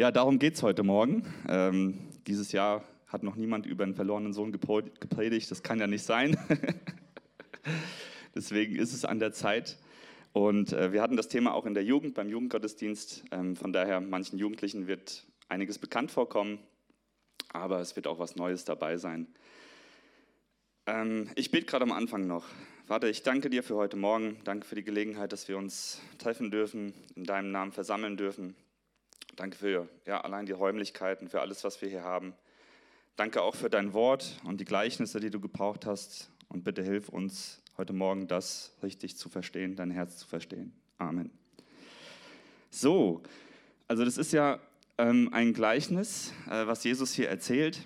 Ja, darum geht es heute Morgen. Ähm, dieses Jahr hat noch niemand über einen verlorenen Sohn gepredigt. Das kann ja nicht sein. Deswegen ist es an der Zeit. Und äh, wir hatten das Thema auch in der Jugend, beim Jugendgottesdienst. Ähm, von daher, manchen Jugendlichen wird einiges bekannt vorkommen, aber es wird auch was Neues dabei sein. Ähm, ich bete gerade am Anfang noch. Vater, ich danke dir für heute Morgen. Danke für die Gelegenheit, dass wir uns treffen dürfen, in deinem Namen versammeln dürfen. Danke für ja, allein die Räumlichkeiten, für alles, was wir hier haben. Danke auch für dein Wort und die Gleichnisse, die du gebraucht hast. Und bitte hilf uns heute Morgen, das richtig zu verstehen, dein Herz zu verstehen. Amen. So, also das ist ja ähm, ein Gleichnis, äh, was Jesus hier erzählt.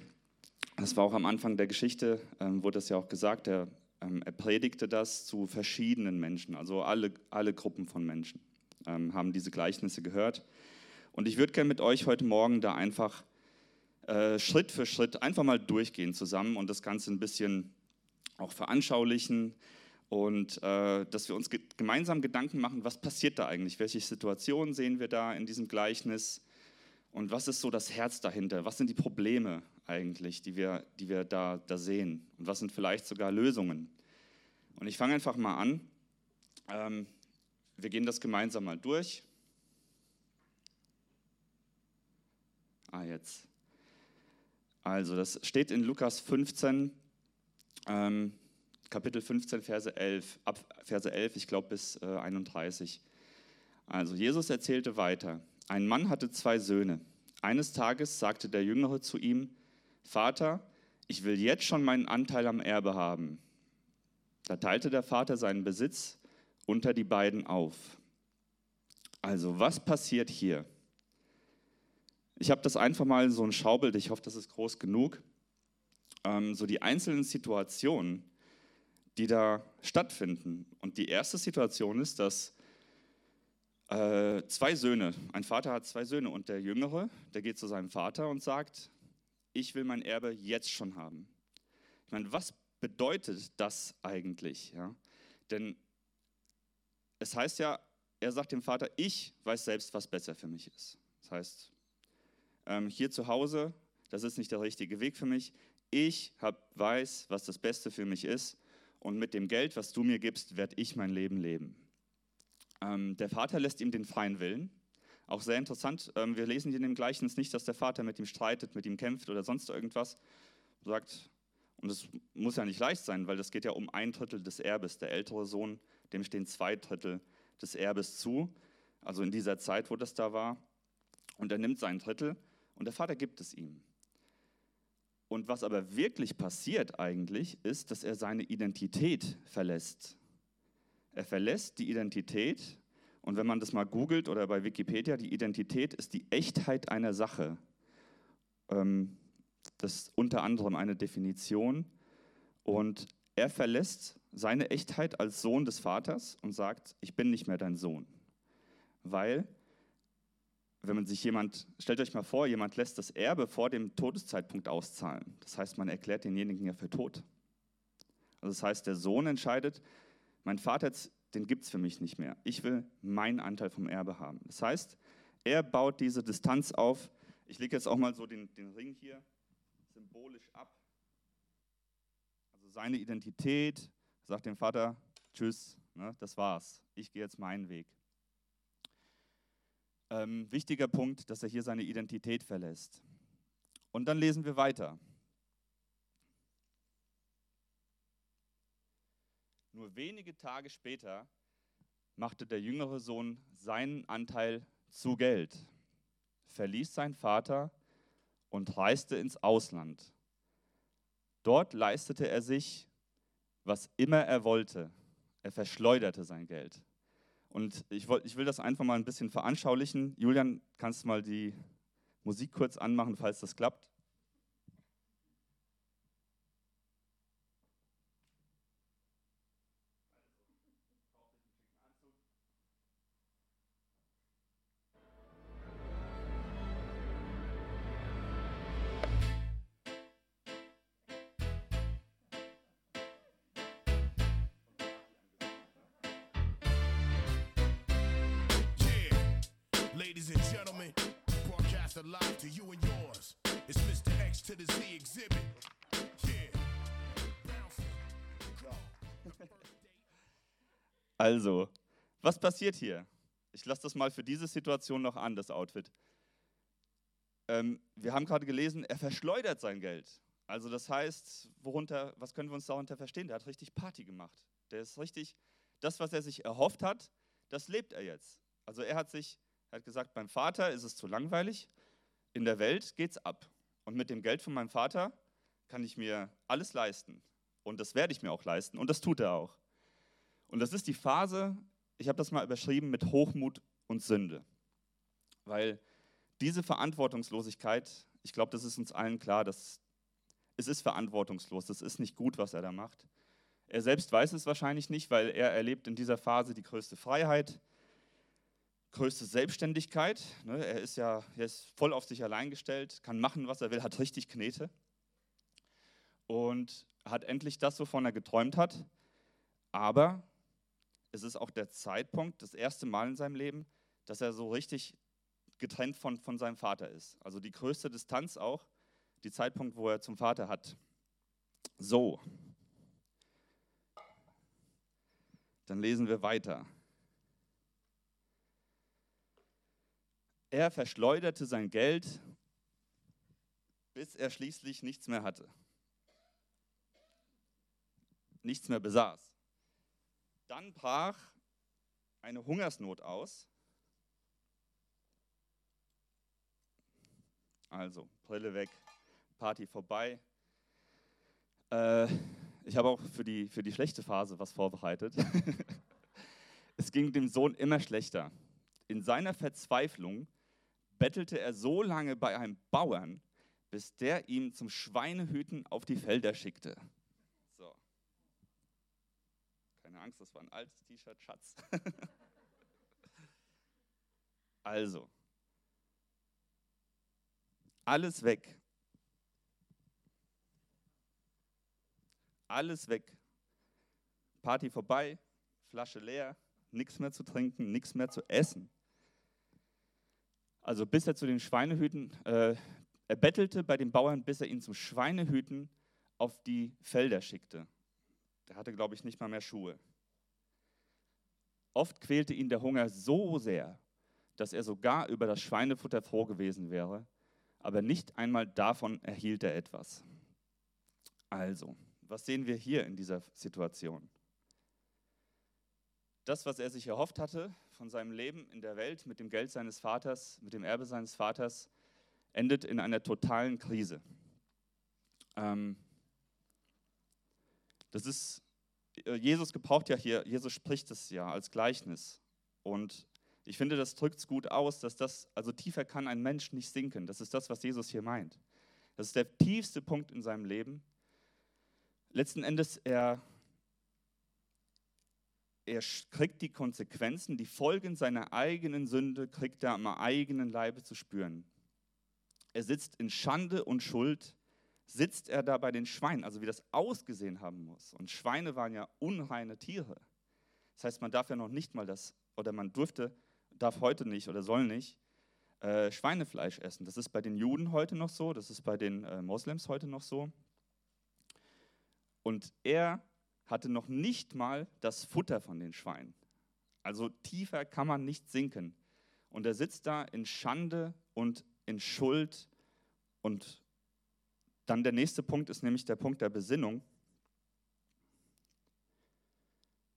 Das war auch am Anfang der Geschichte, ähm, wurde das ja auch gesagt. Er, ähm, er, predigte das zu verschiedenen Menschen, also alle, alle Gruppen von Menschen ähm, haben diese Gleichnisse gehört. Und ich würde gerne mit euch heute Morgen da einfach äh, Schritt für Schritt einfach mal durchgehen zusammen und das Ganze ein bisschen auch veranschaulichen und äh, dass wir uns ge gemeinsam Gedanken machen, was passiert da eigentlich, welche Situationen sehen wir da in diesem Gleichnis und was ist so das Herz dahinter, was sind die Probleme eigentlich, die wir, die wir da, da sehen und was sind vielleicht sogar Lösungen. Und ich fange einfach mal an. Ähm, wir gehen das gemeinsam mal durch. Ah, jetzt. Also, das steht in Lukas 15, ähm, Kapitel 15, Verse 11, ab Verse 11, ich glaube bis äh, 31. Also, Jesus erzählte weiter. Ein Mann hatte zwei Söhne. Eines Tages sagte der Jüngere zu ihm, Vater, ich will jetzt schon meinen Anteil am Erbe haben. Da teilte der Vater seinen Besitz unter die beiden auf. Also, was passiert hier? Ich habe das einfach mal so ein Schaubild, ich hoffe, das ist groß genug. Ähm, so die einzelnen Situationen, die da stattfinden. Und die erste Situation ist, dass äh, zwei Söhne, ein Vater hat zwei Söhne und der Jüngere, der geht zu seinem Vater und sagt, ich will mein Erbe jetzt schon haben. Ich meine, was bedeutet das eigentlich? Ja? Denn es heißt ja, er sagt dem Vater, ich weiß selbst, was besser für mich ist. Das heißt, ähm, hier zu Hause, das ist nicht der richtige Weg für mich. Ich hab, weiß, was das Beste für mich ist und mit dem Geld, was du mir gibst, werde ich mein Leben leben. Ähm, der Vater lässt ihm den freien Willen. Auch sehr interessant, ähm, wir lesen hier in dem Gleichnis nicht, dass der Vater mit ihm streitet, mit ihm kämpft oder sonst irgendwas. Sagt, und es muss ja nicht leicht sein, weil das geht ja um ein Drittel des Erbes. Der ältere Sohn, dem stehen zwei Drittel des Erbes zu. Also in dieser Zeit, wo das da war. Und er nimmt sein Drittel und der Vater gibt es ihm. Und was aber wirklich passiert eigentlich, ist, dass er seine Identität verlässt. Er verlässt die Identität und wenn man das mal googelt oder bei Wikipedia, die Identität ist die Echtheit einer Sache. Ähm, das ist unter anderem eine Definition. Und er verlässt seine Echtheit als Sohn des Vaters und sagt, ich bin nicht mehr dein Sohn. Weil wenn man sich jemand, stellt euch mal vor, jemand lässt das Erbe vor dem Todeszeitpunkt auszahlen. Das heißt, man erklärt denjenigen ja für tot. Also das heißt, der Sohn entscheidet, mein Vater, den gibt es für mich nicht mehr. Ich will meinen Anteil vom Erbe haben. Das heißt, er baut diese Distanz auf. Ich lege jetzt auch mal so den, den Ring hier symbolisch ab. Also seine Identität, sagt dem Vater, tschüss, ne, das war's. Ich gehe jetzt meinen Weg. Ähm, wichtiger Punkt, dass er hier seine Identität verlässt. Und dann lesen wir weiter. Nur wenige Tage später machte der jüngere Sohn seinen Anteil zu Geld, verließ seinen Vater und reiste ins Ausland. Dort leistete er sich, was immer er wollte. Er verschleuderte sein Geld. Und ich, wollt, ich will das einfach mal ein bisschen veranschaulichen. Julian, kannst du mal die Musik kurz anmachen, falls das klappt? Also, was passiert hier? Ich lasse das mal für diese Situation noch an, das Outfit. Ähm, wir haben gerade gelesen, er verschleudert sein Geld. Also das heißt, worunter, was können wir uns darunter verstehen? Der hat richtig Party gemacht. Der ist richtig, das, was er sich erhofft hat, das lebt er jetzt. Also er hat sich, er hat gesagt, beim Vater ist es zu langweilig, in der Welt geht's ab. Und mit dem Geld von meinem Vater kann ich mir alles leisten. Und das werde ich mir auch leisten. Und das tut er auch. Und das ist die Phase, ich habe das mal überschrieben mit Hochmut und Sünde. Weil diese Verantwortungslosigkeit, ich glaube, das ist uns allen klar, dass es ist verantwortungslos, das ist nicht gut, was er da macht. Er selbst weiß es wahrscheinlich nicht, weil er erlebt in dieser Phase die größte Freiheit, größte Selbstständigkeit. Ne? Er ist ja er ist voll auf sich allein gestellt, kann machen, was er will, hat richtig Knete und hat endlich das, wovon er geträumt hat. Aber es ist auch der Zeitpunkt, das erste Mal in seinem Leben, dass er so richtig getrennt von, von seinem Vater ist. Also die größte Distanz auch, die Zeitpunkt, wo er zum Vater hat. So. Dann lesen wir weiter. Er verschleuderte sein Geld, bis er schließlich nichts mehr hatte. Nichts mehr besaß. Dann brach eine Hungersnot aus. Also, Brille weg, Party vorbei. Äh, ich habe auch für die, für die schlechte Phase was vorbereitet. es ging dem Sohn immer schlechter. In seiner Verzweiflung bettelte er so lange bei einem Bauern, bis der ihm zum Schweinehüten auf die Felder schickte. Keine Angst, das war ein altes T-Shirt, Schatz. also, alles weg. Alles weg. Party vorbei, Flasche leer, nichts mehr zu trinken, nichts mehr zu essen. Also bis er zu den Schweinehüten, äh, er bettelte bei den Bauern, bis er ihn zum Schweinehüten auf die Felder schickte. Der hatte, glaube ich, nicht mal mehr Schuhe. Oft quälte ihn der Hunger so sehr, dass er sogar über das Schweinefutter froh gewesen wäre, aber nicht einmal davon erhielt er etwas. Also, was sehen wir hier in dieser Situation? Das, was er sich erhofft hatte von seinem Leben in der Welt mit dem Geld seines Vaters, mit dem Erbe seines Vaters, endet in einer totalen Krise. Ähm, das ist, Jesus gebraucht ja hier, Jesus spricht es ja als Gleichnis. Und ich finde, das drückt es gut aus, dass das, also tiefer kann ein Mensch nicht sinken. Das ist das, was Jesus hier meint. Das ist der tiefste Punkt in seinem Leben. Letzten Endes, er, er kriegt die Konsequenzen, die Folgen seiner eigenen Sünde, kriegt er am eigenen Leibe zu spüren. Er sitzt in Schande und Schuld sitzt er da bei den Schweinen, also wie das ausgesehen haben muss. Und Schweine waren ja unreine Tiere. Das heißt, man darf ja noch nicht mal das, oder man durfte, darf heute nicht oder soll nicht äh, Schweinefleisch essen. Das ist bei den Juden heute noch so, das ist bei den äh, Moslems heute noch so. Und er hatte noch nicht mal das Futter von den Schweinen. Also tiefer kann man nicht sinken. Und er sitzt da in Schande und in Schuld und dann der nächste Punkt ist nämlich der Punkt der Besinnung,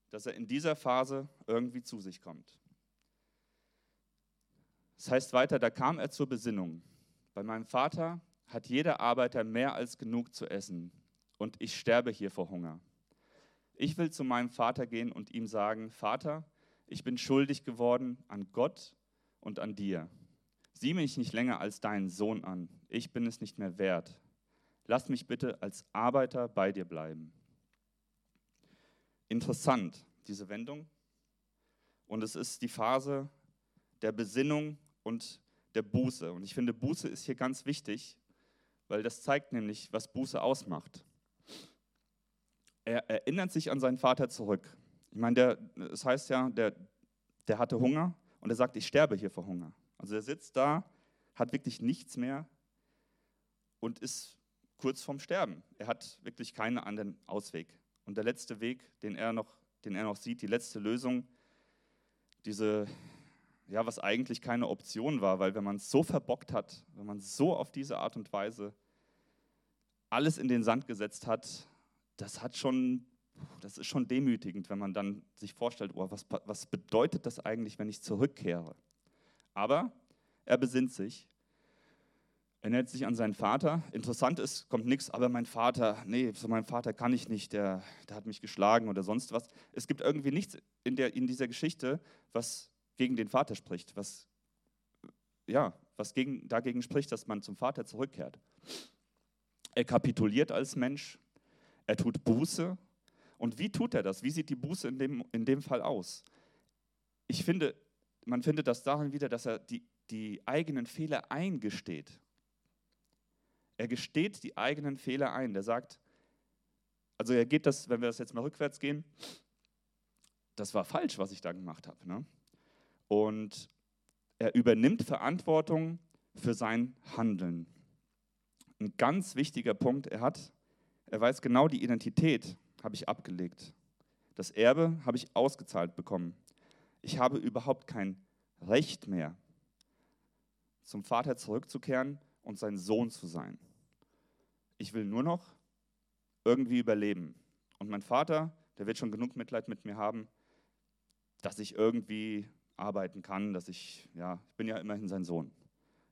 dass er in dieser Phase irgendwie zu sich kommt. Das heißt weiter, da kam er zur Besinnung. Bei meinem Vater hat jeder Arbeiter mehr als genug zu essen und ich sterbe hier vor Hunger. Ich will zu meinem Vater gehen und ihm sagen, Vater, ich bin schuldig geworden an Gott und an dir. Sieh mich nicht länger als deinen Sohn an. Ich bin es nicht mehr wert lass mich bitte als Arbeiter bei dir bleiben. Interessant, diese Wendung. Und es ist die Phase der Besinnung und der Buße. Und ich finde, Buße ist hier ganz wichtig, weil das zeigt nämlich, was Buße ausmacht. Er erinnert sich an seinen Vater zurück. Ich meine, der, das heißt ja, der, der hatte Hunger und er sagt, ich sterbe hier vor Hunger. Also er sitzt da, hat wirklich nichts mehr und ist kurz vorm Sterben. Er hat wirklich keinen anderen Ausweg. Und der letzte Weg, den er noch, den er noch sieht, die letzte Lösung, diese, ja, was eigentlich keine Option war, weil wenn man es so verbockt hat, wenn man so auf diese Art und Weise alles in den Sand gesetzt hat, das hat schon, das ist schon demütigend, wenn man dann sich vorstellt, oh, was, was bedeutet das eigentlich, wenn ich zurückkehre? Aber er besinnt sich erinnert sich an seinen Vater. Interessant ist, kommt nichts, aber mein Vater, nee, so mein Vater kann ich nicht, der, der hat mich geschlagen oder sonst was. Es gibt irgendwie nichts in, der, in dieser Geschichte, was gegen den Vater spricht, was, ja, was gegen, dagegen spricht, dass man zum Vater zurückkehrt. Er kapituliert als Mensch, er tut Buße. Und wie tut er das? Wie sieht die Buße in dem, in dem Fall aus? Ich finde, man findet das darin wieder, dass er die, die eigenen Fehler eingesteht. Er gesteht die eigenen Fehler ein. Der sagt, also er geht das, wenn wir das jetzt mal rückwärts gehen, das war falsch, was ich da gemacht habe. Ne? Und er übernimmt Verantwortung für sein Handeln. Ein ganz wichtiger Punkt, er hat, er weiß genau, die Identität habe ich abgelegt. Das Erbe habe ich ausgezahlt bekommen. Ich habe überhaupt kein Recht mehr, zum Vater zurückzukehren und sein Sohn zu sein ich will nur noch irgendwie überleben. Und mein Vater, der wird schon genug Mitleid mit mir haben, dass ich irgendwie arbeiten kann, dass ich, ja, ich bin ja immerhin sein Sohn.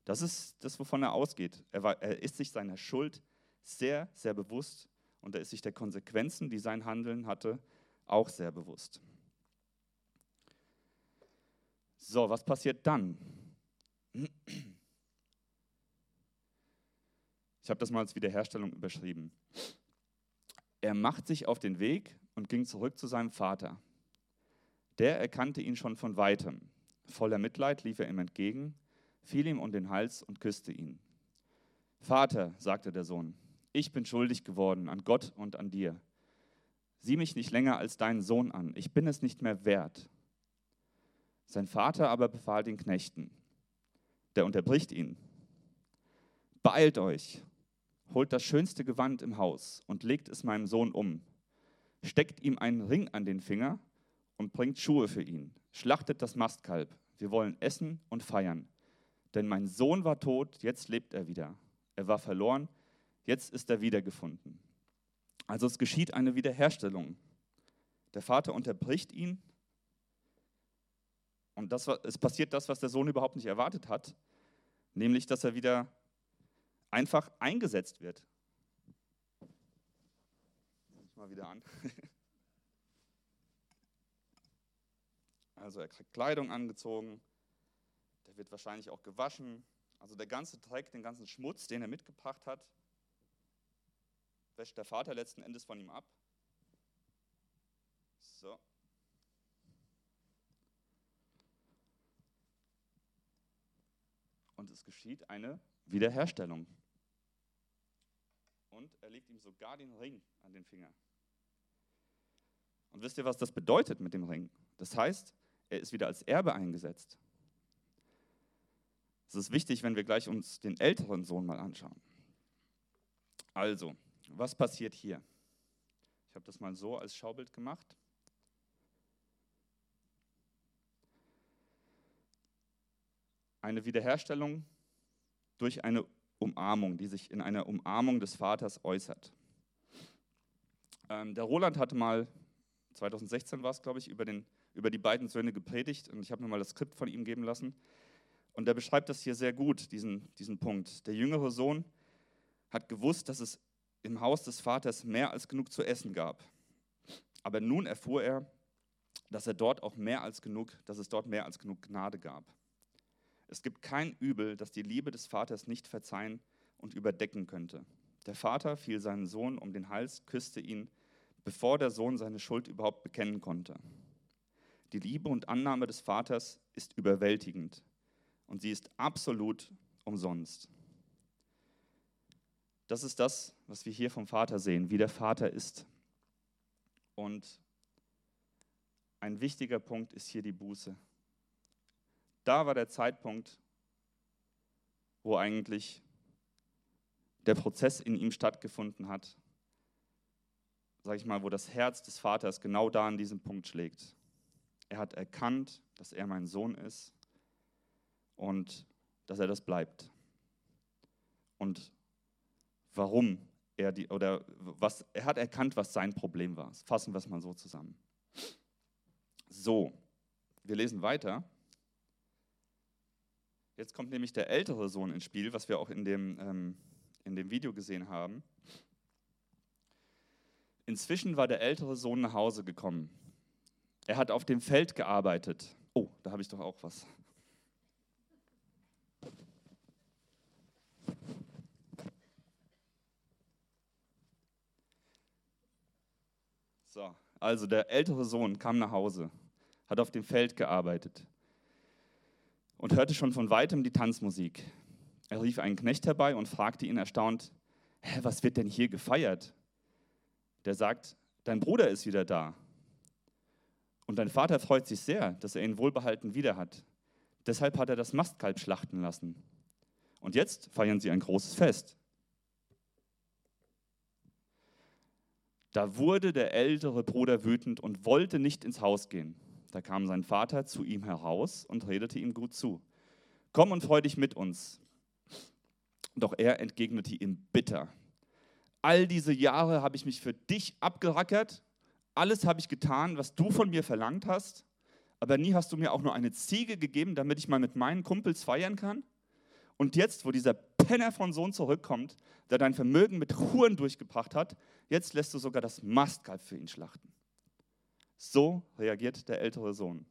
Das ist das, wovon er ausgeht. Er, war, er ist sich seiner Schuld sehr, sehr bewusst und er ist sich der Konsequenzen, die sein Handeln hatte, auch sehr bewusst. So, was passiert dann? Ich habe das mal als Wiederherstellung überschrieben. Er macht sich auf den Weg und ging zurück zu seinem Vater. Der erkannte ihn schon von weitem. Voller Mitleid lief er ihm entgegen, fiel ihm um den Hals und küsste ihn. Vater, sagte der Sohn, ich bin schuldig geworden an Gott und an dir. Sieh mich nicht länger als deinen Sohn an, ich bin es nicht mehr wert. Sein Vater aber befahl den Knechten. Der unterbricht ihn. Beeilt euch, holt das schönste Gewand im Haus und legt es meinem Sohn um. Steckt ihm einen Ring an den Finger und bringt Schuhe für ihn. Schlachtet das Mastkalb. Wir wollen essen und feiern. Denn mein Sohn war tot, jetzt lebt er wieder. Er war verloren, jetzt ist er wiedergefunden. Also es geschieht eine Wiederherstellung. Der Vater unterbricht ihn und das, es passiert das, was der Sohn überhaupt nicht erwartet hat, nämlich dass er wieder einfach eingesetzt wird. Mal wieder an. Also er kriegt Kleidung angezogen, der wird wahrscheinlich auch gewaschen. Also der ganze Dreck, den ganzen Schmutz, den er mitgebracht hat, wäscht der Vater letzten Endes von ihm ab. So. Und es geschieht eine Wiederherstellung und er legt ihm sogar den Ring an den Finger. Und wisst ihr, was das bedeutet mit dem Ring? Das heißt, er ist wieder als Erbe eingesetzt. Es ist wichtig, wenn wir gleich uns den älteren Sohn mal anschauen. Also, was passiert hier? Ich habe das mal so als Schaubild gemacht. Eine Wiederherstellung durch eine Umarmung, die sich in einer Umarmung des Vaters äußert. Ähm, der Roland hatte mal, 2016 war es, glaube ich, über, den, über die beiden Söhne gepredigt und ich habe mir mal das Skript von ihm geben lassen. Und er beschreibt das hier sehr gut, diesen, diesen Punkt. Der jüngere Sohn hat gewusst, dass es im Haus des Vaters mehr als genug zu essen gab. Aber nun erfuhr er, dass er dort auch mehr als genug, dass es dort mehr als genug Gnade gab. Es gibt kein Übel, das die Liebe des Vaters nicht verzeihen und überdecken könnte. Der Vater fiel seinen Sohn um den Hals, küsste ihn, bevor der Sohn seine Schuld überhaupt bekennen konnte. Die Liebe und Annahme des Vaters ist überwältigend und sie ist absolut umsonst. Das ist das, was wir hier vom Vater sehen, wie der Vater ist. Und ein wichtiger Punkt ist hier die Buße. Da war der Zeitpunkt, wo eigentlich der Prozess in ihm stattgefunden hat, sage ich mal, wo das Herz des Vaters genau da an diesem Punkt schlägt. Er hat erkannt, dass er mein Sohn ist und dass er das bleibt. Und warum er die, oder was, er hat erkannt, was sein Problem war. Fassen wir es mal so zusammen. So, wir lesen weiter. Jetzt kommt nämlich der ältere Sohn ins Spiel, was wir auch in dem, ähm, in dem Video gesehen haben. Inzwischen war der ältere Sohn nach Hause gekommen. Er hat auf dem Feld gearbeitet. Oh, da habe ich doch auch was. So, also der ältere Sohn kam nach Hause, hat auf dem Feld gearbeitet und hörte schon von weitem die Tanzmusik. Er rief einen Knecht herbei und fragte ihn erstaunt, Hä, was wird denn hier gefeiert? Der sagt, dein Bruder ist wieder da. Und dein Vater freut sich sehr, dass er ihn wohlbehalten wieder hat. Deshalb hat er das Mastkalb schlachten lassen. Und jetzt feiern sie ein großes Fest. Da wurde der ältere Bruder wütend und wollte nicht ins Haus gehen. Da kam sein Vater zu ihm heraus und redete ihm gut zu. Komm und freu dich mit uns. Doch er entgegnete ihm bitter. All diese Jahre habe ich mich für dich abgerackert, alles habe ich getan, was du von mir verlangt hast, aber nie hast du mir auch nur eine Ziege gegeben, damit ich mal mit meinen Kumpels feiern kann. Und jetzt, wo dieser Penner von Sohn zurückkommt, der dein Vermögen mit Huren durchgebracht hat, jetzt lässt du sogar das Mastkalb für ihn schlachten. So reagiert der ältere Sohn.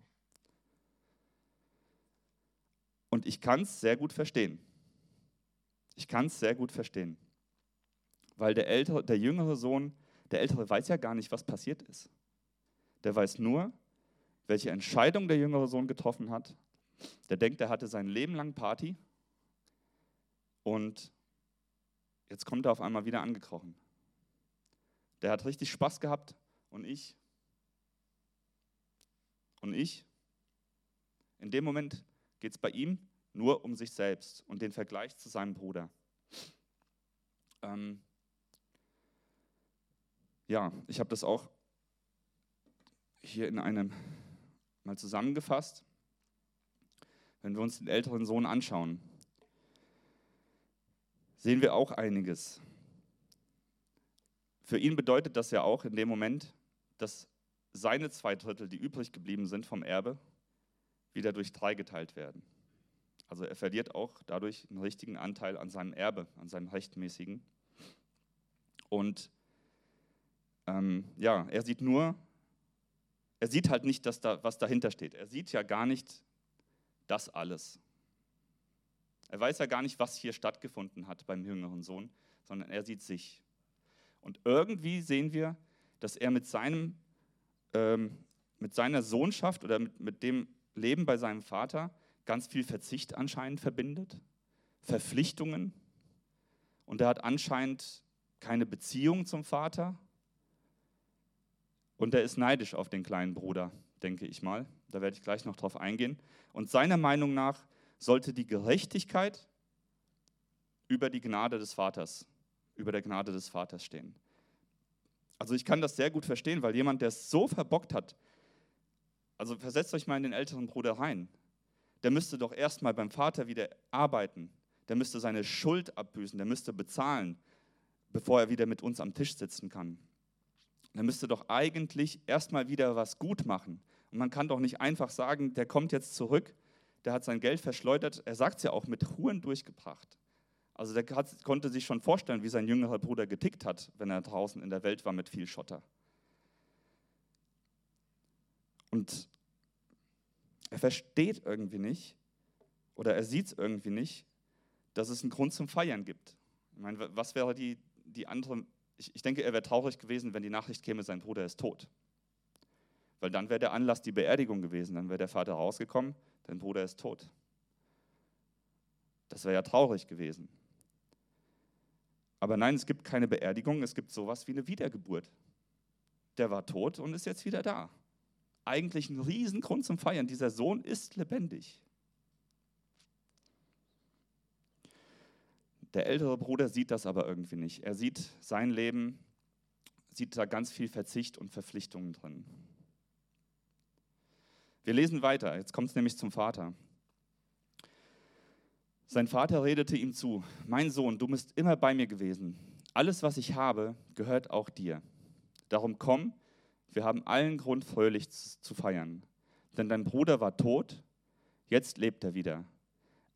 Und ich kann es sehr gut verstehen. Ich kann es sehr gut verstehen. Weil der, ältere, der jüngere Sohn, der ältere weiß ja gar nicht, was passiert ist. Der weiß nur, welche Entscheidung der jüngere Sohn getroffen hat. Der denkt, er hatte sein Leben lang Party und jetzt kommt er auf einmal wieder angekrochen. Der hat richtig Spaß gehabt und ich. Und ich. In dem Moment geht es bei ihm nur um sich selbst und den Vergleich zu seinem Bruder. Ähm ja, ich habe das auch hier in einem mal zusammengefasst. Wenn wir uns den älteren Sohn anschauen, sehen wir auch einiges. Für ihn bedeutet das ja auch in dem Moment, dass seine zwei Drittel, die übrig geblieben sind vom Erbe, wieder durch drei geteilt werden. Also er verliert auch dadurch einen richtigen Anteil an seinem Erbe, an seinem rechtmäßigen. Und ähm, ja, er sieht nur, er sieht halt nicht, dass da, was dahinter steht. Er sieht ja gar nicht das alles. Er weiß ja gar nicht, was hier stattgefunden hat beim jüngeren Sohn, sondern er sieht sich. Und irgendwie sehen wir, dass er mit, seinem, ähm, mit seiner Sohnschaft oder mit, mit dem Leben bei seinem Vater ganz viel Verzicht anscheinend verbindet, Verpflichtungen. Und er hat anscheinend keine Beziehung zum Vater. Und er ist neidisch auf den kleinen Bruder, denke ich mal. Da werde ich gleich noch drauf eingehen. Und seiner Meinung nach sollte die Gerechtigkeit über die Gnade des Vaters, über der Gnade des Vaters stehen. Also ich kann das sehr gut verstehen, weil jemand, der es so verbockt hat, also versetzt euch mal in den älteren Bruder rein, der müsste doch erstmal beim Vater wieder arbeiten, der müsste seine Schuld abbüßen, der müsste bezahlen, bevor er wieder mit uns am Tisch sitzen kann. Der müsste doch eigentlich erstmal wieder was gut machen. Und man kann doch nicht einfach sagen, der kommt jetzt zurück der hat sein Geld verschleudert, er sagt es ja auch, mit Huren durchgebracht. Also der hat, konnte sich schon vorstellen, wie sein jüngerer Bruder getickt hat, wenn er draußen in der Welt war mit viel Schotter. Und er versteht irgendwie nicht, oder er sieht es irgendwie nicht, dass es einen Grund zum Feiern gibt. Ich meine, was wäre die, die andere, ich, ich denke, er wäre traurig gewesen, wenn die Nachricht käme, sein Bruder ist tot. Weil dann wäre der Anlass die Beerdigung gewesen, dann wäre der Vater rausgekommen dein Bruder ist tot. Das wäre ja traurig gewesen. Aber nein, es gibt keine Beerdigung, es gibt sowas wie eine Wiedergeburt. Der war tot und ist jetzt wieder da. Eigentlich ein Riesengrund zum Feiern. Dieser Sohn ist lebendig. Der ältere Bruder sieht das aber irgendwie nicht. Er sieht sein Leben, sieht da ganz viel Verzicht und Verpflichtungen drin. Wir lesen weiter, jetzt kommt es nämlich zum Vater. Sein Vater redete ihm zu, mein Sohn, du bist immer bei mir gewesen. Alles, was ich habe, gehört auch dir. Darum komm, wir haben allen Grund, fröhlich zu feiern. Denn dein Bruder war tot, jetzt lebt er wieder.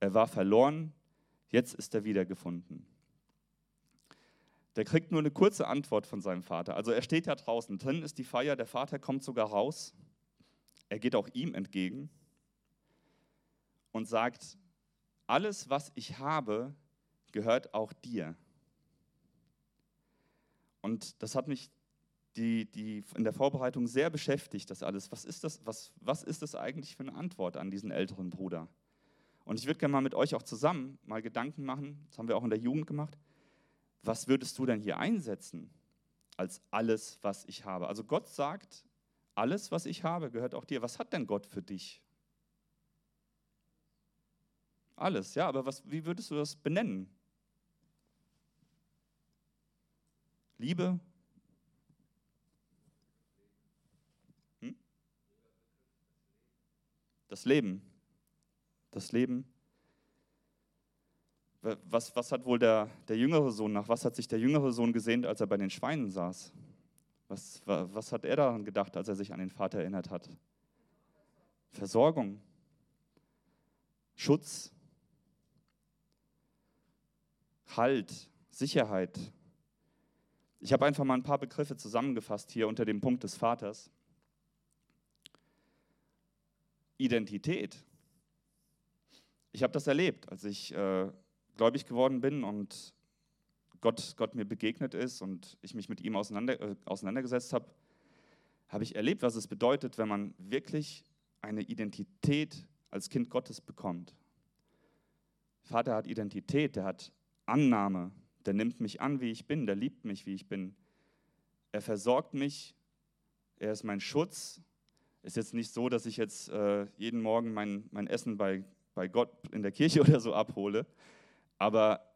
Er war verloren, jetzt ist er wiedergefunden. Der kriegt nur eine kurze Antwort von seinem Vater. Also er steht ja draußen, drin ist die Feier, der Vater kommt sogar raus. Er geht auch ihm entgegen und sagt, alles, was ich habe, gehört auch dir. Und das hat mich die, die in der Vorbereitung sehr beschäftigt, das alles. Was ist das, was, was ist das eigentlich für eine Antwort an diesen älteren Bruder? Und ich würde gerne mal mit euch auch zusammen mal Gedanken machen, das haben wir auch in der Jugend gemacht. Was würdest du denn hier einsetzen als alles, was ich habe? Also Gott sagt, alles, was ich habe, gehört auch dir. Was hat denn Gott für dich? Alles, ja, aber was, wie würdest du das benennen? Liebe? Hm? Das Leben. Das Leben. Was, was hat wohl der, der jüngere Sohn nach? Was hat sich der jüngere Sohn gesehnt, als er bei den Schweinen saß? Was, was hat er daran gedacht, als er sich an den Vater erinnert hat? Versorgung, Schutz, Halt, Sicherheit. Ich habe einfach mal ein paar Begriffe zusammengefasst hier unter dem Punkt des Vaters. Identität. Ich habe das erlebt, als ich äh, gläubig geworden bin und Gott, Gott mir begegnet ist und ich mich mit ihm auseinander, äh, auseinandergesetzt habe, habe ich erlebt, was es bedeutet, wenn man wirklich eine Identität als Kind Gottes bekommt. Vater hat Identität, der hat Annahme. Der nimmt mich an, wie ich bin, der liebt mich, wie ich bin. Er versorgt mich, er ist mein Schutz. Ist jetzt nicht so, dass ich jetzt äh, jeden Morgen mein, mein Essen bei, bei Gott in der Kirche oder so abhole, aber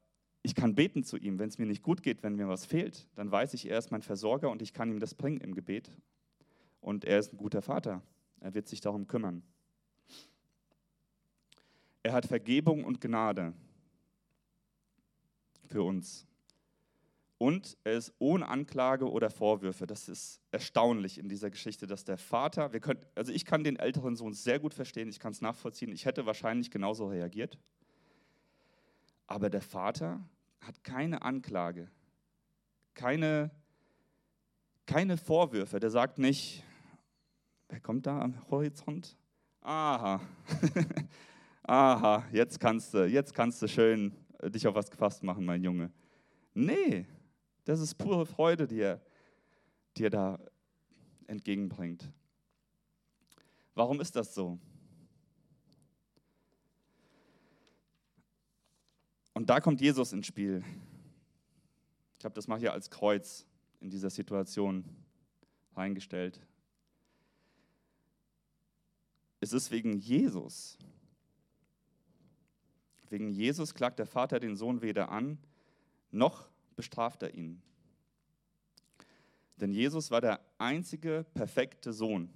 ich kann beten zu ihm, wenn es mir nicht gut geht, wenn mir was fehlt, dann weiß ich, er ist mein Versorger und ich kann ihm das bringen im Gebet. Und er ist ein guter Vater. Er wird sich darum kümmern. Er hat Vergebung und Gnade für uns. Und er ist ohne Anklage oder Vorwürfe. Das ist erstaunlich in dieser Geschichte, dass der Vater, wir können, also ich kann den älteren Sohn sehr gut verstehen, ich kann es nachvollziehen. Ich hätte wahrscheinlich genauso reagiert. Aber der Vater hat keine Anklage, keine, keine Vorwürfe. Der sagt nicht, wer kommt da am Horizont? Aha, aha, jetzt kannst du, jetzt kannst du schön dich auf was gefasst machen, mein Junge. Nee, das ist pure Freude, die er, die er da entgegenbringt. Warum ist das so? Und da kommt Jesus ins Spiel. Ich habe das mal hier als Kreuz in dieser Situation reingestellt. Es ist wegen Jesus, Wegen Jesus klagt der Vater den Sohn weder an, noch bestraft er ihn. Denn Jesus war der einzige perfekte Sohn.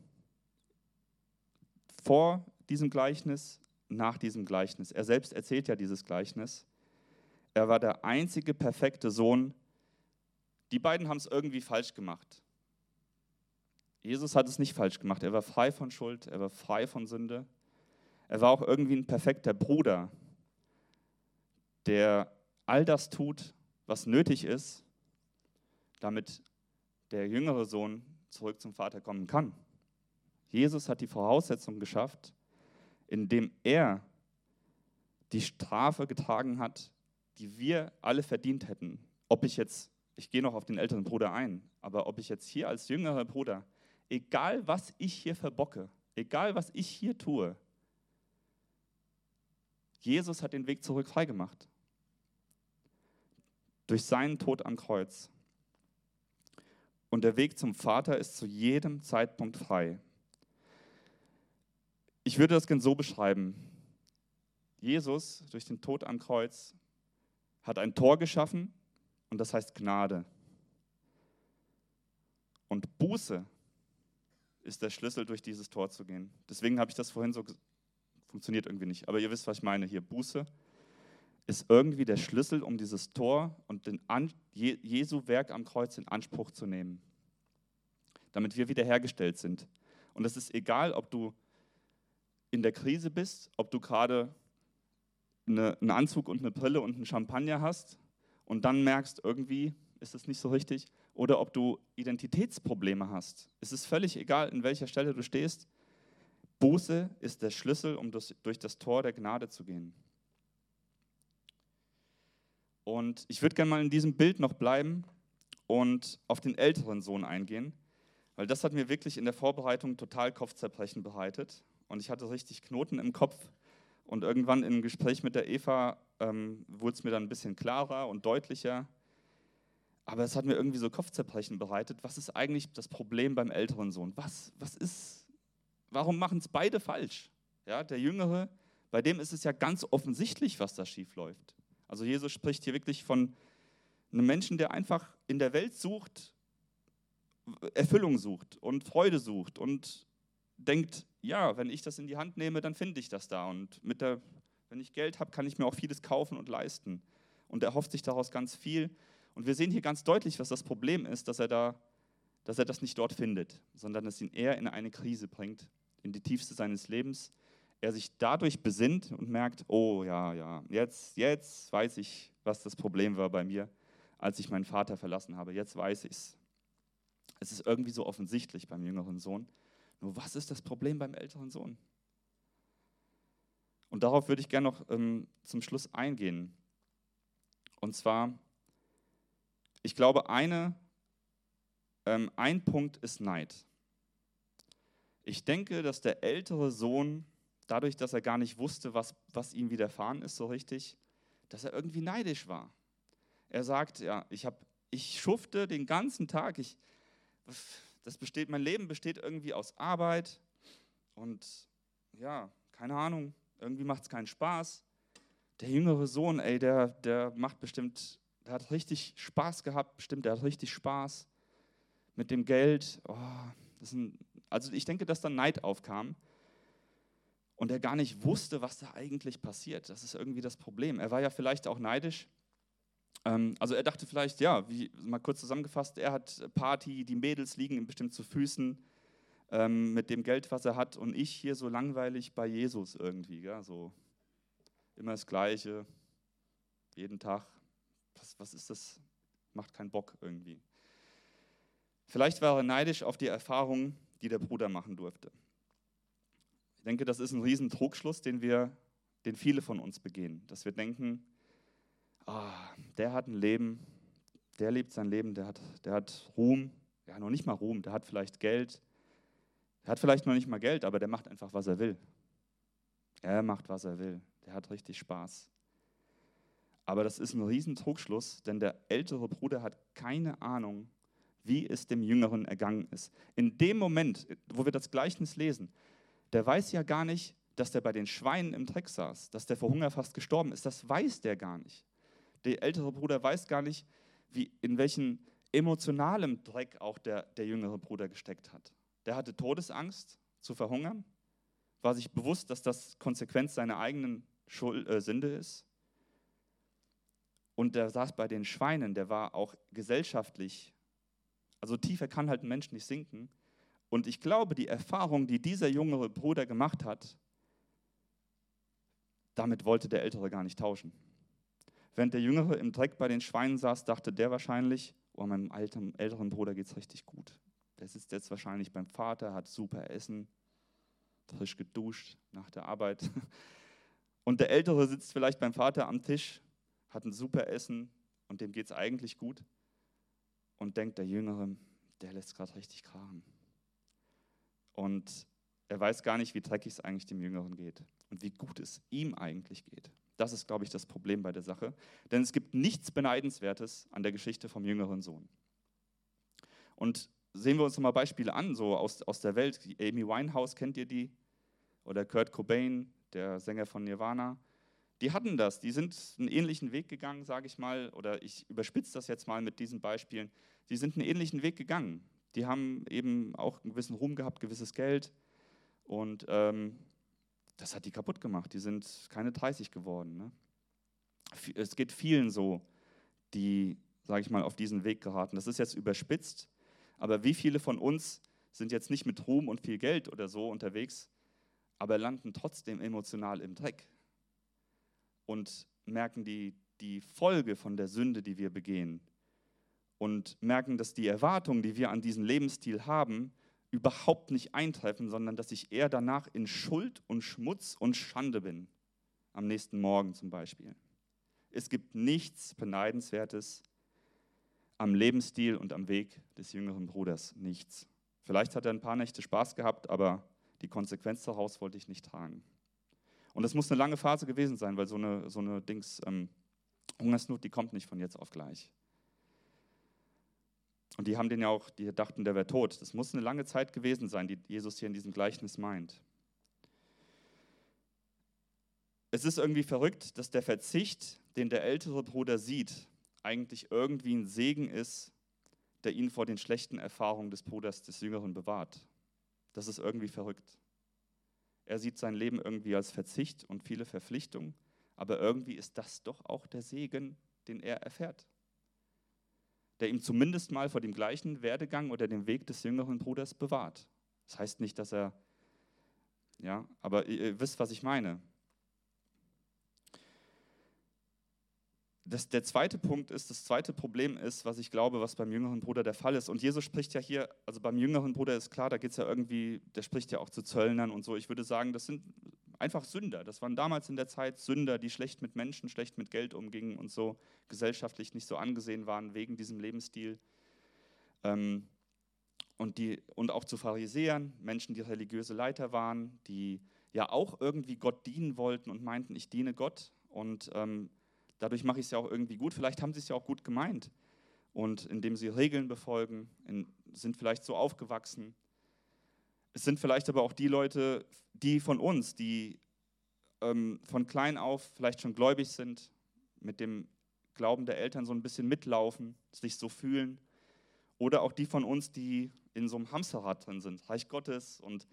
Vor diesem Gleichnis, nach diesem Gleichnis. Er selbst erzählt ja dieses Gleichnis. Er war der einzige perfekte Sohn. Die beiden haben es irgendwie falsch gemacht. Jesus hat es nicht falsch gemacht. Er war frei von Schuld, er war frei von Sünde. Er war auch irgendwie ein perfekter Bruder, der all das tut, was nötig ist, damit der jüngere Sohn zurück zum Vater kommen kann. Jesus hat die Voraussetzung geschafft, indem er die Strafe getragen hat, die wir alle verdient hätten. Ob ich jetzt, ich gehe noch auf den älteren Bruder ein, aber ob ich jetzt hier als jüngerer Bruder, egal was ich hier verbocke, egal was ich hier tue, Jesus hat den Weg zurück freigemacht durch seinen Tod am Kreuz. Und der Weg zum Vater ist zu jedem Zeitpunkt frei. Ich würde das gerne so beschreiben. Jesus durch den Tod am Kreuz hat ein Tor geschaffen und das heißt Gnade. Und Buße ist der Schlüssel, durch dieses Tor zu gehen. Deswegen habe ich das vorhin so, funktioniert irgendwie nicht. Aber ihr wisst, was ich meine hier. Buße ist irgendwie der Schlüssel, um dieses Tor und den An Jesu Werk am Kreuz in Anspruch zu nehmen, damit wir wiederhergestellt sind. Und es ist egal, ob du in der Krise bist, ob du gerade eine, einen Anzug und eine Brille und einen Champagner hast und dann merkst, irgendwie ist es nicht so richtig, oder ob du Identitätsprobleme hast. Es ist völlig egal, in welcher Stelle du stehst. Buße ist der Schlüssel, um durch das Tor der Gnade zu gehen. Und ich würde gerne mal in diesem Bild noch bleiben und auf den älteren Sohn eingehen, weil das hat mir wirklich in der Vorbereitung total Kopfzerbrechen bereitet. Und ich hatte richtig Knoten im Kopf. Und irgendwann im Gespräch mit der Eva ähm, wurde es mir dann ein bisschen klarer und deutlicher. Aber es hat mir irgendwie so Kopfzerbrechen bereitet. Was ist eigentlich das Problem beim älteren Sohn? Was, was ist, warum machen es beide falsch? Ja, der Jüngere, bei dem ist es ja ganz offensichtlich, was da schief läuft. Also Jesus spricht hier wirklich von einem Menschen, der einfach in der Welt sucht, Erfüllung sucht und Freude sucht und denkt, ja, wenn ich das in die Hand nehme, dann finde ich das da. Und mit der, wenn ich Geld habe, kann ich mir auch vieles kaufen und leisten. Und er hofft sich daraus ganz viel. Und wir sehen hier ganz deutlich, was das Problem ist, dass er, da, dass er das nicht dort findet, sondern dass ihn eher in eine Krise bringt, in die tiefste seines Lebens, er sich dadurch besinnt und merkt, oh ja, ja, jetzt, jetzt weiß ich, was das Problem war bei mir, als ich meinen Vater verlassen habe. Jetzt weiß ich es. Es ist irgendwie so offensichtlich beim jüngeren Sohn. Nur was ist das Problem beim älteren Sohn? Und darauf würde ich gerne noch ähm, zum Schluss eingehen. Und zwar, ich glaube, eine, ähm, ein Punkt ist Neid. Ich denke, dass der ältere Sohn dadurch, dass er gar nicht wusste, was, was ihm widerfahren ist so richtig, dass er irgendwie neidisch war. Er sagt, ja, ich, hab, ich schufte den ganzen Tag, ich, das besteht, mein Leben besteht irgendwie aus Arbeit und ja, keine Ahnung, irgendwie macht es keinen Spaß. Der jüngere Sohn, ey, der, der macht bestimmt, der hat richtig Spaß gehabt, bestimmt, der hat richtig Spaß mit dem Geld. Oh, ein, also ich denke, dass dann Neid aufkam und er gar nicht wusste, was da eigentlich passiert. Das ist irgendwie das Problem. Er war ja vielleicht auch neidisch. Ähm, also er dachte vielleicht, ja, wie mal kurz zusammengefasst, er hat Party, die Mädels liegen ihm bestimmt zu Füßen ähm, mit dem Geld, was er hat, und ich hier so langweilig bei Jesus irgendwie, gell? so immer das Gleiche, jeden Tag. Was, was ist das? Macht keinen Bock irgendwie. Vielleicht war er neidisch auf die Erfahrung, die der Bruder machen durfte denke, das ist ein riesen Trugschluss, den, wir, den viele von uns begehen. Dass wir denken, ah, der hat ein Leben, der lebt sein Leben, der hat, der hat Ruhm, ja noch nicht mal Ruhm, der hat vielleicht Geld, der hat vielleicht noch nicht mal Geld, aber der macht einfach, was er will. Er macht, was er will. Der hat richtig Spaß. Aber das ist ein riesen Trugschluss, denn der ältere Bruder hat keine Ahnung, wie es dem Jüngeren ergangen ist. In dem Moment, wo wir das Gleichnis lesen, der weiß ja gar nicht, dass der bei den Schweinen im Dreck saß, dass der vor Hunger fast gestorben ist. Das weiß der gar nicht. Der ältere Bruder weiß gar nicht, wie, in welchem emotionalem Dreck auch der, der jüngere Bruder gesteckt hat. Der hatte Todesangst zu verhungern, war sich bewusst, dass das Konsequenz seiner eigenen Schuld, äh, Sünde ist. Und der saß bei den Schweinen, der war auch gesellschaftlich, also tiefer kann halt ein Mensch nicht sinken, und ich glaube, die Erfahrung, die dieser jüngere Bruder gemacht hat, damit wollte der Ältere gar nicht tauschen. Während der Jüngere im Dreck bei den Schweinen saß, dachte der wahrscheinlich, oh, meinem alten, älteren Bruder geht es richtig gut. Der sitzt jetzt wahrscheinlich beim Vater, hat super Essen, frisch geduscht nach der Arbeit. Und der Ältere sitzt vielleicht beim Vater am Tisch, hat ein super Essen und dem geht es eigentlich gut. Und denkt, der Jüngere, der lässt gerade richtig krachen. Und er weiß gar nicht, wie dreckig es eigentlich dem Jüngeren geht und wie gut es ihm eigentlich geht. Das ist, glaube ich, das Problem bei der Sache. Denn es gibt nichts Beneidenswertes an der Geschichte vom jüngeren Sohn. Und sehen wir uns mal Beispiele an, so aus, aus der Welt. Amy Winehouse, kennt ihr die? Oder Kurt Cobain, der Sänger von Nirvana. die hatten das, die sind einen ähnlichen Weg gegangen, sage ich mal, oder ich überspitze das jetzt mal mit diesen Beispielen. Die sind einen ähnlichen Weg gegangen. Die haben eben auch einen gewissen Ruhm gehabt, gewisses Geld und ähm, das hat die kaputt gemacht. Die sind keine 30 geworden. Ne? Es geht vielen so, die, sage ich mal, auf diesen Weg geraten. Das ist jetzt überspitzt, aber wie viele von uns sind jetzt nicht mit Ruhm und viel Geld oder so unterwegs, aber landen trotzdem emotional im Dreck und merken die, die Folge von der Sünde, die wir begehen und merken, dass die Erwartungen, die wir an diesen Lebensstil haben, überhaupt nicht eintreffen, sondern dass ich eher danach in Schuld und Schmutz und Schande bin. Am nächsten Morgen zum Beispiel. Es gibt nichts Beneidenswertes am Lebensstil und am Weg des jüngeren Bruders. Nichts. Vielleicht hat er ein paar Nächte Spaß gehabt, aber die Konsequenz daraus wollte ich nicht tragen. Und das muss eine lange Phase gewesen sein, weil so eine, so eine Dings, ähm, Hungersnot, die kommt nicht von jetzt auf gleich. Und die haben den ja auch, die dachten, der wäre tot. Das muss eine lange Zeit gewesen sein, die Jesus hier in diesem Gleichnis meint. Es ist irgendwie verrückt, dass der Verzicht, den der ältere Bruder sieht, eigentlich irgendwie ein Segen ist, der ihn vor den schlechten Erfahrungen des Bruders des Jüngeren bewahrt. Das ist irgendwie verrückt. Er sieht sein Leben irgendwie als Verzicht und viele Verpflichtungen, aber irgendwie ist das doch auch der Segen, den er erfährt der ihm zumindest mal vor dem gleichen Werdegang oder dem Weg des jüngeren Bruders bewahrt. Das heißt nicht, dass er, ja, aber ihr, ihr wisst, was ich meine. Das, der zweite Punkt ist, das zweite Problem ist, was ich glaube, was beim jüngeren Bruder der Fall ist. Und Jesus spricht ja hier, also beim jüngeren Bruder ist klar, da geht es ja irgendwie, der spricht ja auch zu Zöllnern und so. Ich würde sagen, das sind einfach Sünder. Das waren damals in der Zeit Sünder, die schlecht mit Menschen, schlecht mit Geld umgingen und so gesellschaftlich nicht so angesehen waren wegen diesem Lebensstil. Ähm, und, die, und auch zu Pharisäern, Menschen, die religiöse Leiter waren, die ja auch irgendwie Gott dienen wollten und meinten, ich diene Gott und ähm, dadurch mache ich es ja auch irgendwie gut. Vielleicht haben sie es ja auch gut gemeint und indem sie Regeln befolgen, in, sind vielleicht so aufgewachsen es sind vielleicht aber auch die Leute, die von uns, die ähm, von klein auf vielleicht schon gläubig sind, mit dem Glauben der Eltern so ein bisschen mitlaufen, sich so fühlen. Oder auch die von uns, die in so einem Hamsterrad drin sind, Reich Gottes und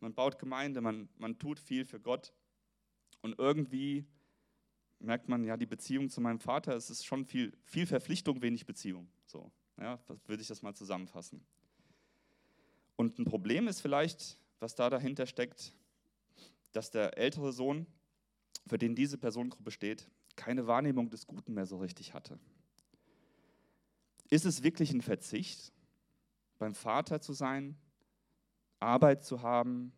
man baut Gemeinde, man, man tut viel für Gott. Und irgendwie merkt man, ja, die Beziehung zu meinem Vater, es ist schon viel, viel Verpflichtung, wenig Beziehung. So, ja, würde ich das mal zusammenfassen. Und ein Problem ist vielleicht, was da dahinter steckt, dass der ältere Sohn, für den diese Personengruppe steht, keine Wahrnehmung des Guten mehr so richtig hatte. Ist es wirklich ein Verzicht, beim Vater zu sein, Arbeit zu haben,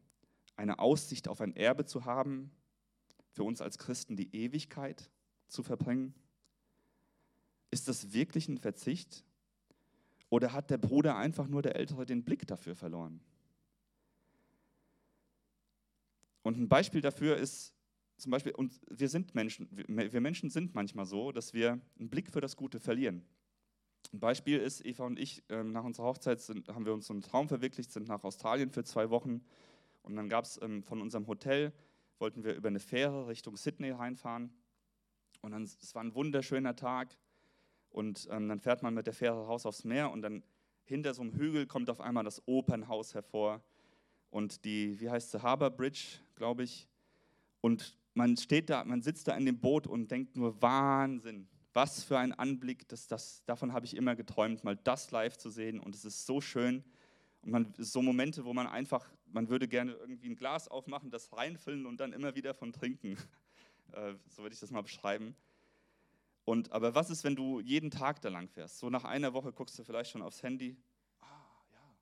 eine Aussicht auf ein Erbe zu haben, für uns als Christen die Ewigkeit zu verbringen? Ist das wirklich ein Verzicht? Oder hat der Bruder einfach nur der Ältere den Blick dafür verloren? Und ein Beispiel dafür ist zum Beispiel, und wir sind Menschen, wir Menschen sind manchmal so, dass wir einen Blick für das Gute verlieren. Ein Beispiel ist, Eva und ich, ähm, nach unserer Hochzeit sind, haben wir uns so einen Traum verwirklicht, sind nach Australien für zwei Wochen. Und dann gab es ähm, von unserem Hotel, wollten wir über eine Fähre Richtung Sydney reinfahren. Und dann, es war ein wunderschöner Tag. Und ähm, dann fährt man mit der Fähre raus aufs Meer und dann hinter so einem Hügel kommt auf einmal das Opernhaus hervor und die, wie heißt sie, Harbour Bridge, glaube ich. Und man steht da, man sitzt da in dem Boot und denkt nur Wahnsinn, was für ein Anblick, das, das, davon habe ich immer geträumt, mal das live zu sehen und es ist so schön. Und man so Momente, wo man einfach, man würde gerne irgendwie ein Glas aufmachen, das reinfüllen und dann immer wieder von trinken. Äh, so würde ich das mal beschreiben. Und, aber was ist, wenn du jeden Tag da lang fährst? So nach einer Woche guckst du vielleicht schon aufs Handy. Ah, ja.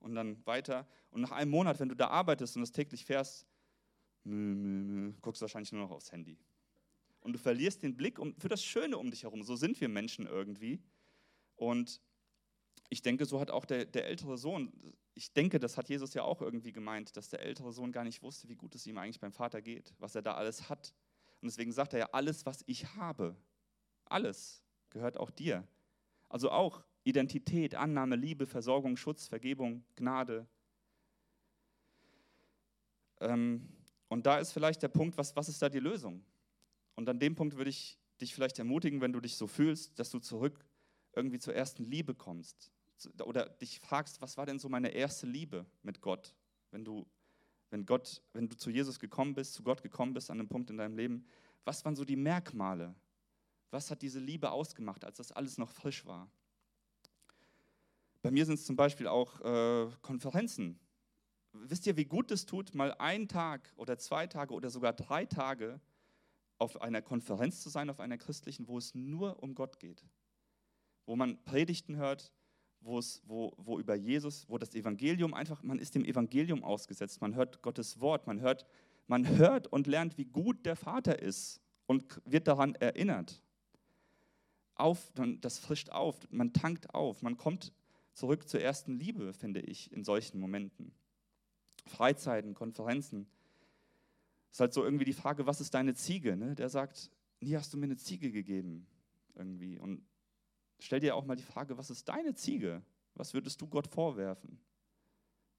Und dann weiter. Und nach einem Monat, wenn du da arbeitest und das täglich fährst, guckst du wahrscheinlich nur noch aufs Handy. Und du verlierst den Blick für das Schöne um dich herum. So sind wir Menschen irgendwie. Und ich denke, so hat auch der, der ältere Sohn, ich denke, das hat Jesus ja auch irgendwie gemeint, dass der ältere Sohn gar nicht wusste, wie gut es ihm eigentlich beim Vater geht, was er da alles hat. Und deswegen sagt er ja, alles, was ich habe, alles gehört auch dir. Also auch Identität, Annahme, Liebe, Versorgung, Schutz, Vergebung, Gnade. Ähm, und da ist vielleicht der Punkt, was, was ist da die Lösung? Und an dem Punkt würde ich dich vielleicht ermutigen, wenn du dich so fühlst, dass du zurück irgendwie zur ersten Liebe kommst. Oder dich fragst, was war denn so meine erste Liebe mit Gott? Wenn du, wenn Gott, wenn du zu Jesus gekommen bist, zu Gott gekommen bist an einem Punkt in deinem Leben, was waren so die Merkmale? Was hat diese Liebe ausgemacht, als das alles noch frisch war? Bei mir sind es zum Beispiel auch äh, Konferenzen. Wisst ihr, wie gut es tut, mal einen Tag oder zwei Tage oder sogar drei Tage auf einer Konferenz zu sein, auf einer christlichen, wo es nur um Gott geht? Wo man Predigten hört, wo, wo über Jesus, wo das Evangelium einfach, man ist dem Evangelium ausgesetzt, man hört Gottes Wort, man hört, man hört und lernt, wie gut der Vater ist und wird daran erinnert. Auf, das frischt auf, man tankt auf, man kommt zurück zur ersten Liebe, finde ich, in solchen Momenten. Freizeiten, Konferenzen. Es ist halt so irgendwie die Frage, was ist deine Ziege? Ne? Der sagt, nie hast du mir eine Ziege gegeben. Irgendwie. Und stell dir auch mal die Frage, was ist deine Ziege? Was würdest du Gott vorwerfen?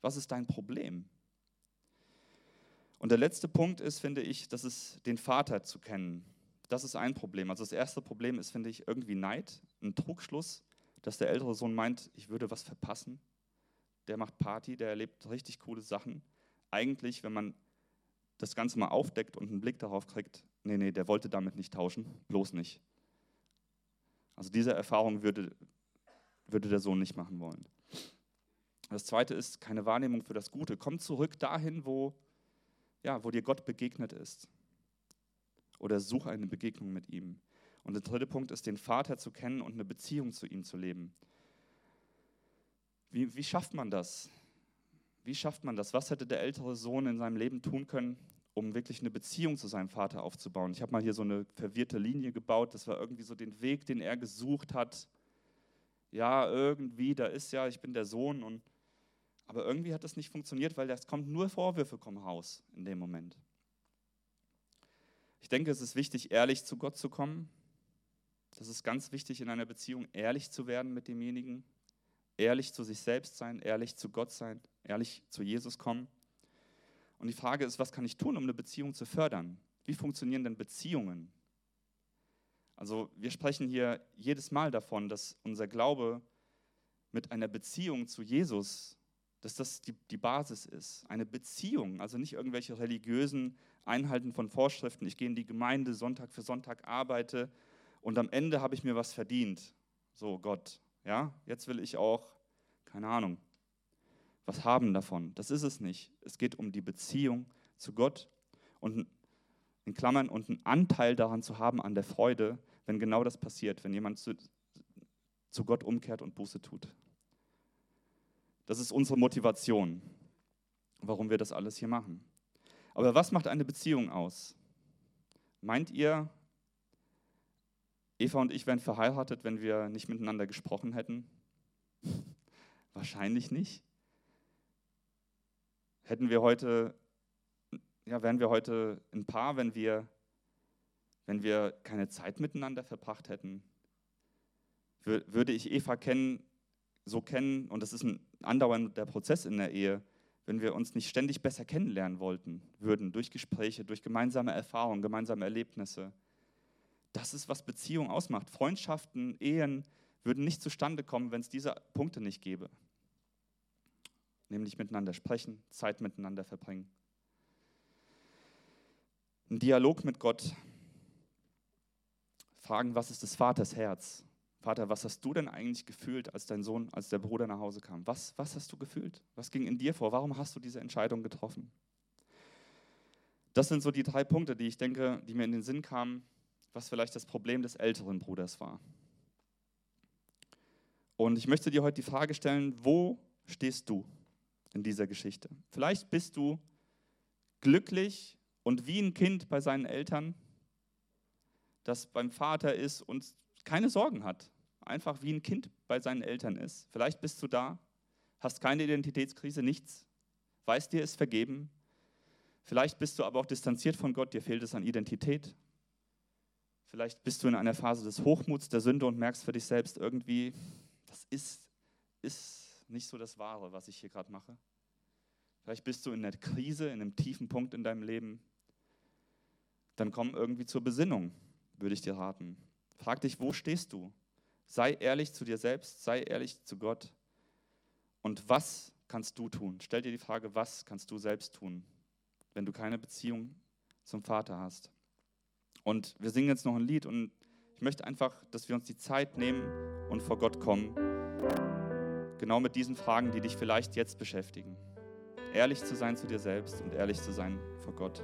Was ist dein Problem? Und der letzte Punkt ist, finde ich, das ist den Vater zu kennen. Das ist ein Problem. Also das erste Problem ist, finde ich, irgendwie Neid, ein Trugschluss dass der ältere Sohn meint, ich würde was verpassen. Der macht Party, der erlebt richtig coole Sachen. Eigentlich, wenn man das Ganze mal aufdeckt und einen Blick darauf kriegt, nee, nee, der wollte damit nicht tauschen, bloß nicht. Also diese Erfahrung würde, würde der Sohn nicht machen wollen. Das zweite ist keine Wahrnehmung für das Gute. Komm zurück dahin, wo, ja, wo dir Gott begegnet ist. Oder such eine Begegnung mit ihm. Und der dritte Punkt ist, den Vater zu kennen und eine Beziehung zu ihm zu leben. Wie, wie schafft man das? Wie schafft man das? Was hätte der ältere Sohn in seinem Leben tun können, um wirklich eine Beziehung zu seinem Vater aufzubauen? Ich habe mal hier so eine verwirrte Linie gebaut. Das war irgendwie so den Weg, den er gesucht hat. Ja, irgendwie, da ist ja, ich bin der Sohn. Und, aber irgendwie hat das nicht funktioniert, weil es kommt nur Vorwürfe kommen raus in dem Moment. Ich denke, es ist wichtig, ehrlich zu Gott zu kommen das ist ganz wichtig in einer Beziehung, ehrlich zu werden mit demjenigen, ehrlich zu sich selbst sein, ehrlich zu Gott sein, ehrlich zu Jesus kommen. Und die Frage ist, was kann ich tun, um eine Beziehung zu fördern? Wie funktionieren denn Beziehungen? Also wir sprechen hier jedes Mal davon, dass unser Glaube mit einer Beziehung zu Jesus, dass das die, die Basis ist. Eine Beziehung, also nicht irgendwelche religiösen Einhalten von Vorschriften. Ich gehe in die Gemeinde, Sonntag für Sonntag arbeite und am Ende habe ich mir was verdient. So, Gott, ja, jetzt will ich auch, keine Ahnung, was haben davon. Das ist es nicht. Es geht um die Beziehung zu Gott und in Klammern und einen Anteil daran zu haben an der Freude, wenn genau das passiert, wenn jemand zu, zu Gott umkehrt und Buße tut. Das ist unsere Motivation, warum wir das alles hier machen. Aber was macht eine Beziehung aus? Meint ihr, Eva und ich wären verheiratet, wenn wir nicht miteinander gesprochen hätten? Wahrscheinlich nicht. Hätten wir heute, ja, wären wir heute ein Paar, wenn wir, wenn wir keine Zeit miteinander verbracht hätten? Würde ich Eva kennen, so kennen, und das ist ein andauernder Prozess in der Ehe, wenn wir uns nicht ständig besser kennenlernen wollten, würden, durch Gespräche, durch gemeinsame Erfahrungen, gemeinsame Erlebnisse, das ist, was Beziehung ausmacht. Freundschaften, Ehen würden nicht zustande kommen, wenn es diese Punkte nicht gäbe. Nämlich miteinander sprechen, Zeit miteinander verbringen. Ein Dialog mit Gott. Fragen, was ist des Vaters Herz? Vater, was hast du denn eigentlich gefühlt, als dein Sohn, als der Bruder nach Hause kam? Was, was hast du gefühlt? Was ging in dir vor? Warum hast du diese Entscheidung getroffen? Das sind so die drei Punkte, die ich denke, die mir in den Sinn kamen, was vielleicht das Problem des älteren Bruders war. Und ich möchte dir heute die Frage stellen, wo stehst du in dieser Geschichte? Vielleicht bist du glücklich und wie ein Kind bei seinen Eltern, das beim Vater ist und keine Sorgen hat. Einfach wie ein Kind bei seinen Eltern ist. Vielleicht bist du da, hast keine Identitätskrise, nichts, weißt dir ist vergeben. Vielleicht bist du aber auch distanziert von Gott, dir fehlt es an Identität. Vielleicht bist du in einer Phase des Hochmuts, der Sünde und merkst für dich selbst irgendwie, das ist, ist nicht so das Wahre, was ich hier gerade mache. Vielleicht bist du in einer Krise, in einem tiefen Punkt in deinem Leben. dann komm irgendwie zur Besinnung, würde ich dir raten. Frag dich, wo stehst du? Sei ehrlich zu dir selbst, sei ehrlich zu Gott. Und was kannst du tun? Stell dir die Frage, was kannst du selbst tun, wenn du keine Beziehung zum Vater hast? Und wir singen jetzt noch ein Lied und ich möchte einfach, dass wir uns die Zeit nehmen und vor Gott kommen. Genau mit diesen Fragen, die dich vielleicht jetzt beschäftigen. Ehrlich zu sein zu dir selbst und ehrlich zu sein vor Gott.